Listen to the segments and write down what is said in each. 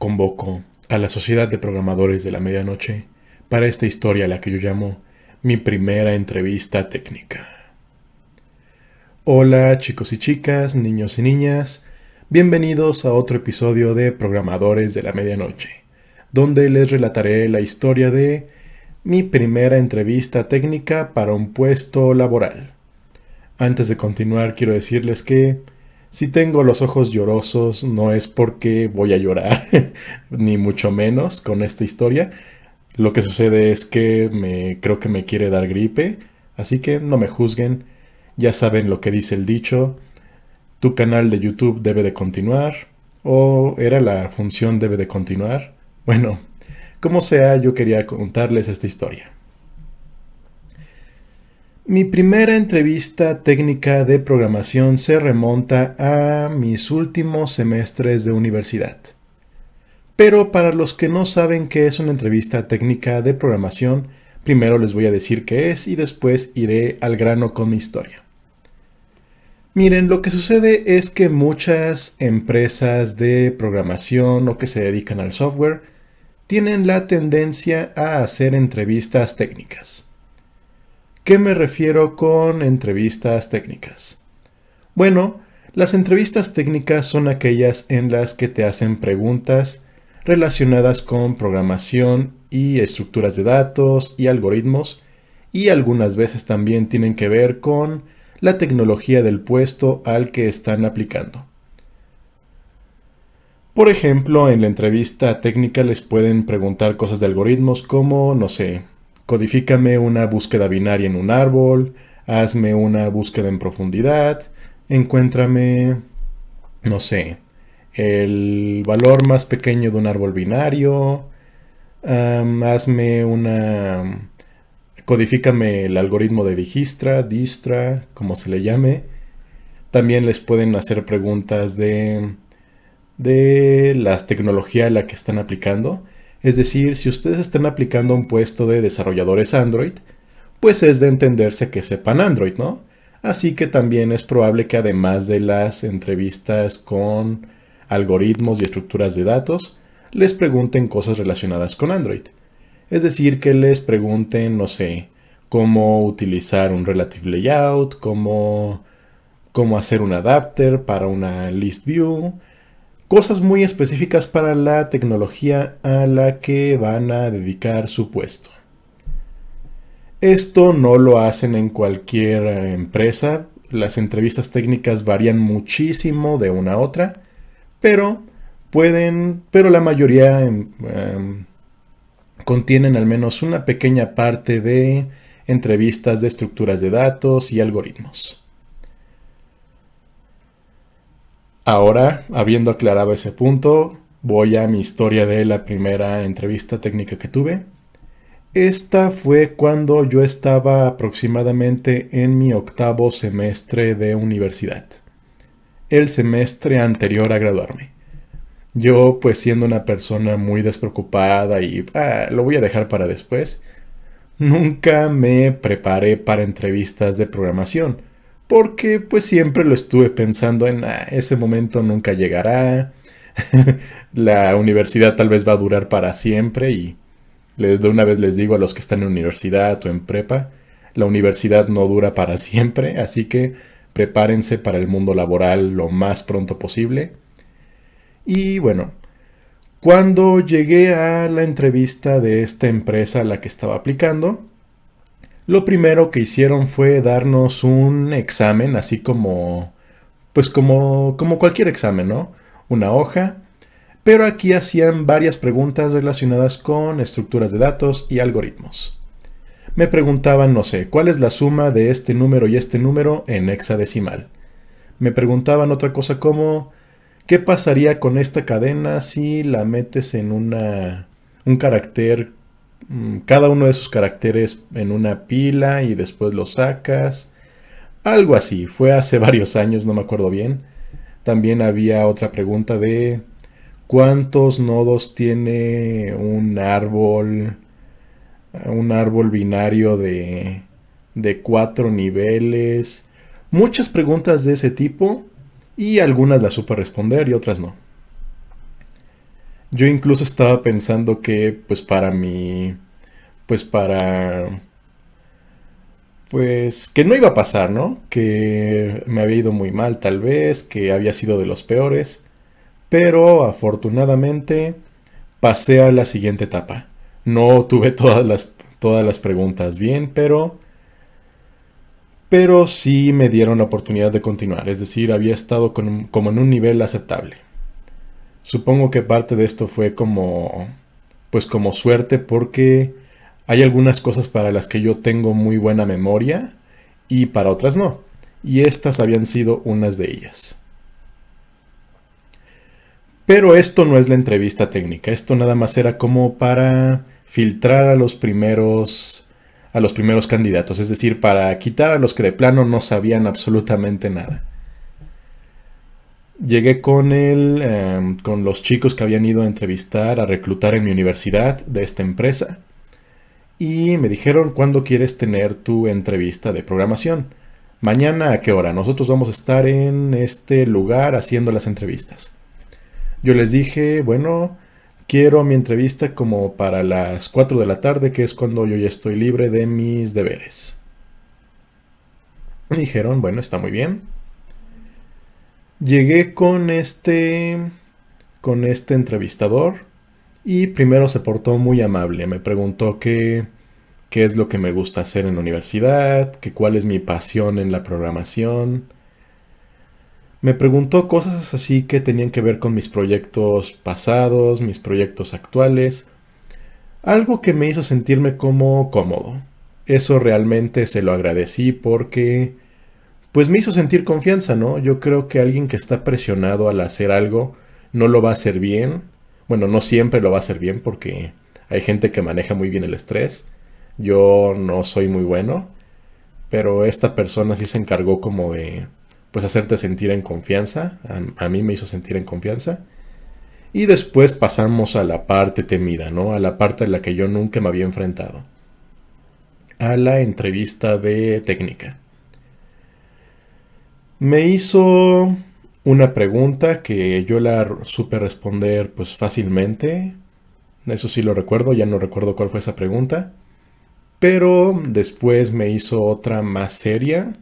convoco a la Sociedad de Programadores de la Medianoche para esta historia la que yo llamo mi primera entrevista técnica. Hola chicos y chicas, niños y niñas, bienvenidos a otro episodio de Programadores de la Medianoche, donde les relataré la historia de mi primera entrevista técnica para un puesto laboral. Antes de continuar quiero decirles que si tengo los ojos llorosos no es porque voy a llorar, ni mucho menos con esta historia. Lo que sucede es que me creo que me quiere dar gripe, así que no me juzguen. Ya saben lo que dice el dicho. Tu canal de YouTube debe de continuar o era la función debe de continuar. Bueno, como sea, yo quería contarles esta historia. Mi primera entrevista técnica de programación se remonta a mis últimos semestres de universidad. Pero para los que no saben qué es una entrevista técnica de programación, primero les voy a decir qué es y después iré al grano con mi historia. Miren, lo que sucede es que muchas empresas de programación o que se dedican al software tienen la tendencia a hacer entrevistas técnicas. ¿Qué me refiero con entrevistas técnicas? Bueno, las entrevistas técnicas son aquellas en las que te hacen preguntas relacionadas con programación y estructuras de datos y algoritmos y algunas veces también tienen que ver con la tecnología del puesto al que están aplicando. Por ejemplo, en la entrevista técnica les pueden preguntar cosas de algoritmos como, no sé, Codifícame una búsqueda binaria en un árbol, hazme una búsqueda en profundidad, encuéntrame, no sé, el valor más pequeño de un árbol binario, hazme una... Codifícame el algoritmo de Dijkstra, Distra, como se le llame. También les pueden hacer preguntas de, de la tecnología a la que están aplicando. Es decir, si ustedes están aplicando un puesto de desarrolladores Android, pues es de entenderse que sepan Android, ¿no? Así que también es probable que además de las entrevistas con algoritmos y estructuras de datos, les pregunten cosas relacionadas con Android. Es decir, que les pregunten, no sé, cómo utilizar un relative layout, cómo, cómo hacer un adapter para una list view, cosas muy específicas para la tecnología a la que van a dedicar su puesto. Esto no lo hacen en cualquier eh, empresa, las entrevistas técnicas varían muchísimo de una a otra, pero pueden, pero la mayoría em, em, contienen al menos una pequeña parte de entrevistas de estructuras de datos y algoritmos. Ahora, habiendo aclarado ese punto, voy a mi historia de la primera entrevista técnica que tuve. Esta fue cuando yo estaba aproximadamente en mi octavo semestre de universidad, el semestre anterior a graduarme. Yo, pues siendo una persona muy despreocupada y ah, lo voy a dejar para después, nunca me preparé para entrevistas de programación porque pues siempre lo estuve pensando en ah, ese momento nunca llegará, la universidad tal vez va a durar para siempre y de una vez les digo a los que están en universidad o en prepa, la universidad no dura para siempre, así que prepárense para el mundo laboral lo más pronto posible. Y bueno, cuando llegué a la entrevista de esta empresa a la que estaba aplicando, lo primero que hicieron fue darnos un examen, así como, pues como, como cualquier examen, ¿no? Una hoja, pero aquí hacían varias preguntas relacionadas con estructuras de datos y algoritmos. Me preguntaban, no sé, ¿cuál es la suma de este número y este número en hexadecimal? Me preguntaban otra cosa como, ¿qué pasaría con esta cadena si la metes en una, un carácter cada uno de esos caracteres en una pila y después los sacas. Algo así, fue hace varios años, no me acuerdo bien. También había otra pregunta de cuántos nodos tiene un árbol, un árbol binario de, de cuatro niveles. Muchas preguntas de ese tipo y algunas las supe responder y otras no. Yo incluso estaba pensando que, pues para mí, pues para, pues que no iba a pasar, ¿no? Que me había ido muy mal tal vez, que había sido de los peores, pero afortunadamente pasé a la siguiente etapa. No tuve todas las, todas las preguntas bien, pero pero sí me dieron la oportunidad de continuar, es decir, había estado como en un nivel aceptable. Supongo que parte de esto fue como, pues como suerte porque hay algunas cosas para las que yo tengo muy buena memoria y para otras no. Y estas habían sido unas de ellas. Pero esto no es la entrevista técnica, esto nada más era como para filtrar a los primeros a los primeros candidatos, es decir, para quitar a los que de plano no sabían absolutamente nada llegué con él, em, con los chicos que habían ido a entrevistar, a reclutar en mi universidad de esta empresa. Y me dijeron, ¿cuándo quieres tener tu entrevista de programación? Mañana a qué hora? Nosotros vamos a estar en este lugar haciendo las entrevistas. Yo les dije, bueno, quiero mi entrevista como para las 4 de la tarde, que es cuando yo ya estoy libre de mis deberes. Me dijeron, bueno, está muy bien. Llegué con este con este entrevistador y primero se portó muy amable. Me preguntó qué, qué es lo que me gusta hacer en la universidad, que cuál es mi pasión en la programación. Me preguntó cosas así que tenían que ver con mis proyectos pasados, mis proyectos actuales. Algo que me hizo sentirme como cómodo. Eso realmente se lo agradecí porque pues me hizo sentir confianza, ¿no? Yo creo que alguien que está presionado al hacer algo no lo va a hacer bien. Bueno, no siempre lo va a hacer bien porque hay gente que maneja muy bien el estrés. Yo no soy muy bueno, pero esta persona sí se encargó como de pues hacerte sentir en confianza. A, a mí me hizo sentir en confianza. Y después pasamos a la parte temida, ¿no? A la parte en la que yo nunca me había enfrentado. A la entrevista de técnica. Me hizo una pregunta que yo la supe responder pues fácilmente. Eso sí lo recuerdo, ya no recuerdo cuál fue esa pregunta. Pero después me hizo otra más seria.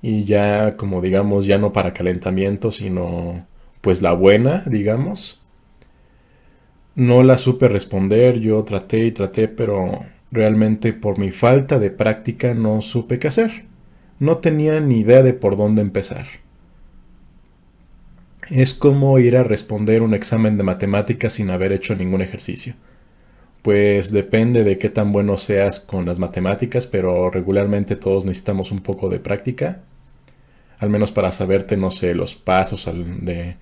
Y ya como digamos, ya no para calentamiento, sino pues la buena, digamos. No la supe responder, yo traté y traté, pero realmente por mi falta de práctica no supe qué hacer no tenía ni idea de por dónde empezar. Es como ir a responder un examen de matemáticas sin haber hecho ningún ejercicio. Pues depende de qué tan bueno seas con las matemáticas, pero regularmente todos necesitamos un poco de práctica. Al menos para saberte, no sé, los pasos de,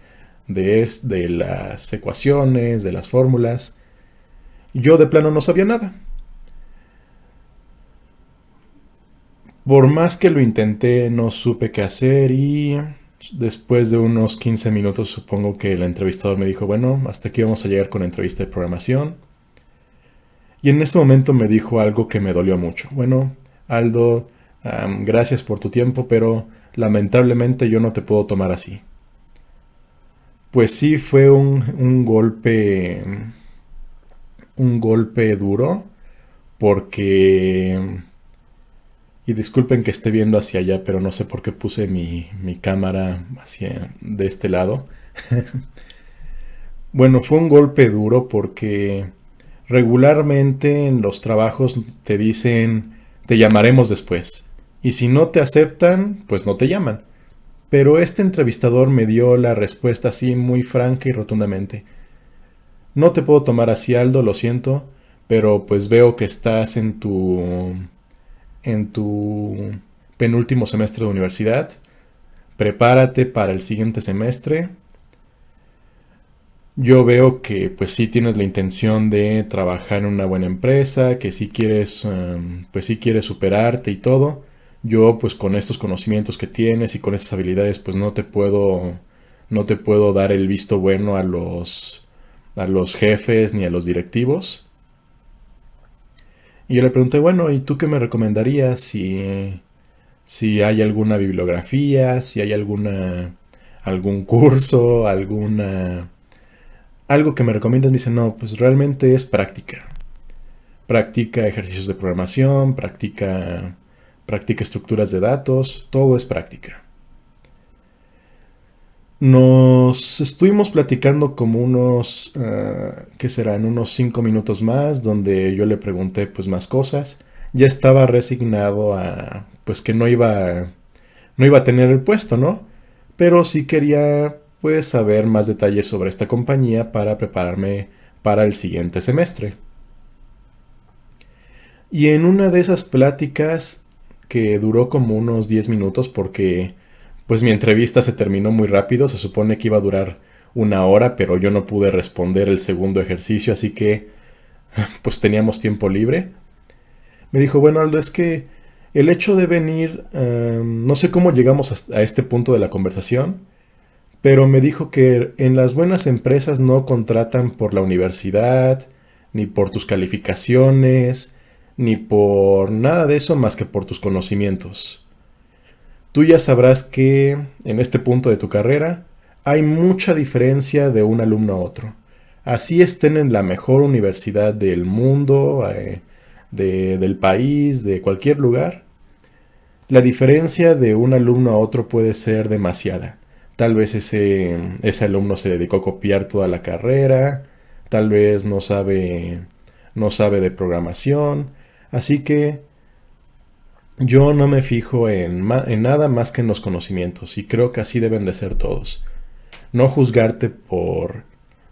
de, de las ecuaciones, de las fórmulas. Yo de plano no sabía nada. Por más que lo intenté, no supe qué hacer y después de unos 15 minutos supongo que el entrevistador me dijo, bueno, hasta aquí vamos a llegar con la entrevista de programación. Y en ese momento me dijo algo que me dolió mucho. Bueno, Aldo, gracias por tu tiempo, pero lamentablemente yo no te puedo tomar así. Pues sí, fue un, un golpe, un golpe duro, porque y disculpen que esté viendo hacia allá, pero no sé por qué puse mi, cámara hacia de este lado. bueno, fue un golpe duro porque regularmente en los trabajos te dicen te llamaremos después. Y si no te aceptan, pues no te llaman. Pero este entrevistador me dio la respuesta así muy franca y rotundamente. No te puedo tomar así, Aldo, lo siento, pero pues veo que estás en tu en tu penúltimo semestre de universidad. Prepárate para el siguiente semestre. Yo veo que pues sí tienes la intención de trabajar en una buena empresa, que sí quieres em, pues sí quieres superarte y todo. Yo pues con estos conocimientos que tienes y con esas habilidades pues no te puedo no te puedo dar el visto bueno a los a los jefes ni a los directivos. Y yo le pregunté, bueno, ¿y tú qué me recomendarías si, si hay alguna bibliografía, si hay alguna, algún curso, alguna, algo que me recomiendas, me dice, no, pues realmente es práctica. Practica ejercicios de programación, practica, practica estructuras de datos, todo es práctica. Nos estuvimos platicando como unos, uh, ¿qué serán? Unos cinco minutos más, donde yo le pregunté pues más cosas. Ya estaba resignado a, pues que no iba, no iba a tener el puesto, ¿no? Pero sí quería pues saber más detalles sobre esta compañía para prepararme para el siguiente semestre. Y en una de esas pláticas que duró como unos 10 minutos porque pues mi entrevista se terminó muy rápido, se supone que iba a durar una hora, pero yo no pude responder el segundo ejercicio, así que pues teníamos tiempo libre. Me dijo, bueno Aldo, es que el hecho de venir, no sé cómo llegamos a este punto de la conversación, pero me dijo que en las buenas empresas no contratan por la universidad, ni por tus calificaciones, ni por nada de eso más que por tus conocimientos. Tú ya sabrás que en este punto de tu carrera hay mucha diferencia de un alumno a otro. Así estén en la mejor universidad del mundo, eh, del país, de cualquier lugar. La diferencia de un alumno a otro puede ser demasiada. Tal vez ese, ese alumno se dedicó a copiar toda la carrera, tal vez no sabe, no sabe de programación, Así que yo no me fijo en, nada más que en los conocimientos y creo que así deben de ser todos. No juzgarte por,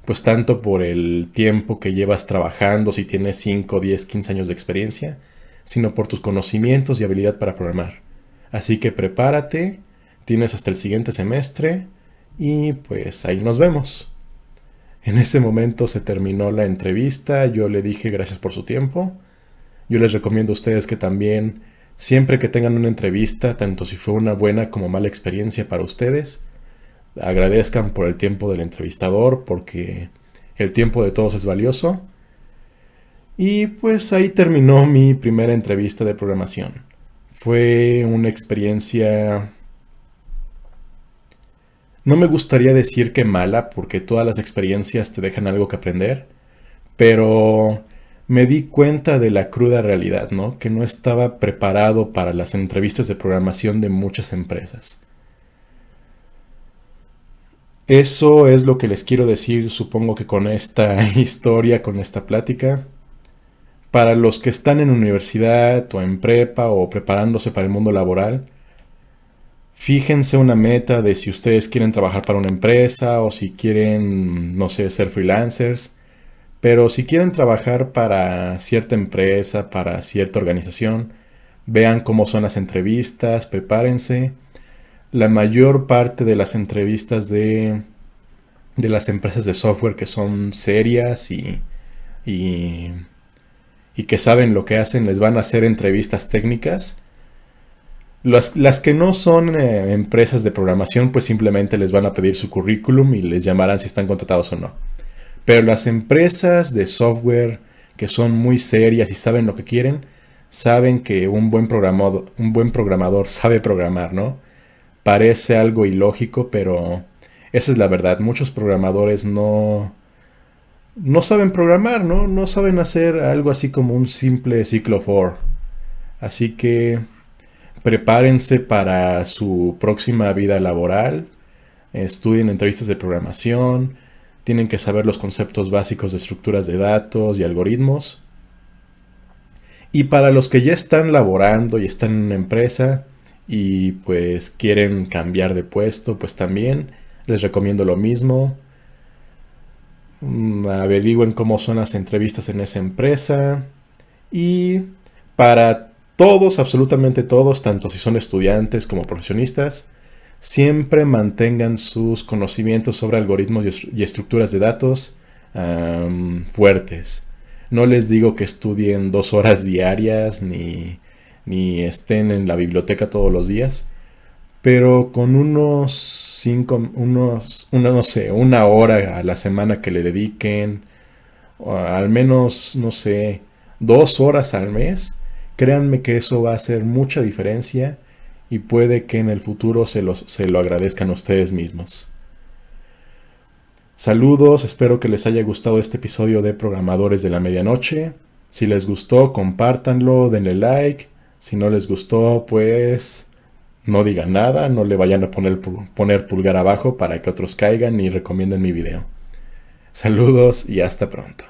pues tanto por el tiempo que llevas trabajando, si tienes 5, 10, 15 años de experiencia, sino por tus conocimientos y habilidad para programar. Así que prepárate, tienes hasta el siguiente semestre y pues ahí nos vemos. En ese momento se terminó la entrevista, yo le dije gracias por su tiempo yo les recomiendo a ustedes que también, siempre que tengan una entrevista, tanto si fue una buena como mala experiencia para ustedes, agradezcan por el tiempo del entrevistador, porque el tiempo de todos es valioso. Y pues ahí terminó mi primera entrevista de programación. Fue una experiencia... No me gustaría decir que mala, porque todas las experiencias te dejan algo que aprender, pero me di cuenta de la cruda realidad, ¿no? Que no estaba preparado para las entrevistas de programación de muchas empresas. Eso es lo que les quiero decir, supongo que con esta historia, con esta plática. Para los que están en universidad o en prepa o preparándose para el mundo laboral, fíjense una meta de si ustedes quieren trabajar para una empresa o si quieren, no sé, ser freelancers pero si quieren trabajar para cierta empresa, para cierta organización, vean cómo son las entrevistas, prepárense. La mayor parte de las entrevistas de, de las empresas de software que son serias y, y, que saben lo que hacen, les van a hacer entrevistas técnicas. Las, las, que no son eh, empresas de programación, pues simplemente les van a pedir su currículum y les llamarán si están contratados o no. Pero las empresas de software que son muy serias y saben lo que quieren, saben que un buen programador, un buen programador sabe programar, ¿no? Parece algo ilógico, pero esa es la verdad. Muchos programadores no, no saben programar, ¿no? No saben hacer algo así como un simple ciclo for. Así que prepárense para su próxima vida laboral, estudien entrevistas de programación, tienen que saber los conceptos básicos de estructuras de datos y algoritmos. Y para los que ya están laborando y están en una empresa y pues quieren cambiar de puesto, pues también les recomiendo lo mismo. Mm, averigüen cómo son las entrevistas en esa empresa. Y para todos, absolutamente todos, tanto si son estudiantes como profesionistas, siempre mantengan sus conocimientos sobre algoritmos y estructuras de datos fuertes. No les digo que estudien dos horas diarias ni, ni estén en la biblioteca todos los días, pero con unos cinco, unos, una, no sé, una hora a la semana que le dediquen, al menos, no sé, dos horas al mes, créanme que eso va a hacer mucha diferencia y puede que en el futuro se, los, se lo agradezcan ustedes mismos. Saludos, espero que les haya gustado este episodio de Programadores de la Medianoche. Si les gustó, compártanlo, denle like. Si no les gustó, pues no digan nada, no le vayan a poner, poner pulgar abajo para que otros caigan y recomienden mi video. Saludos y hasta pronto.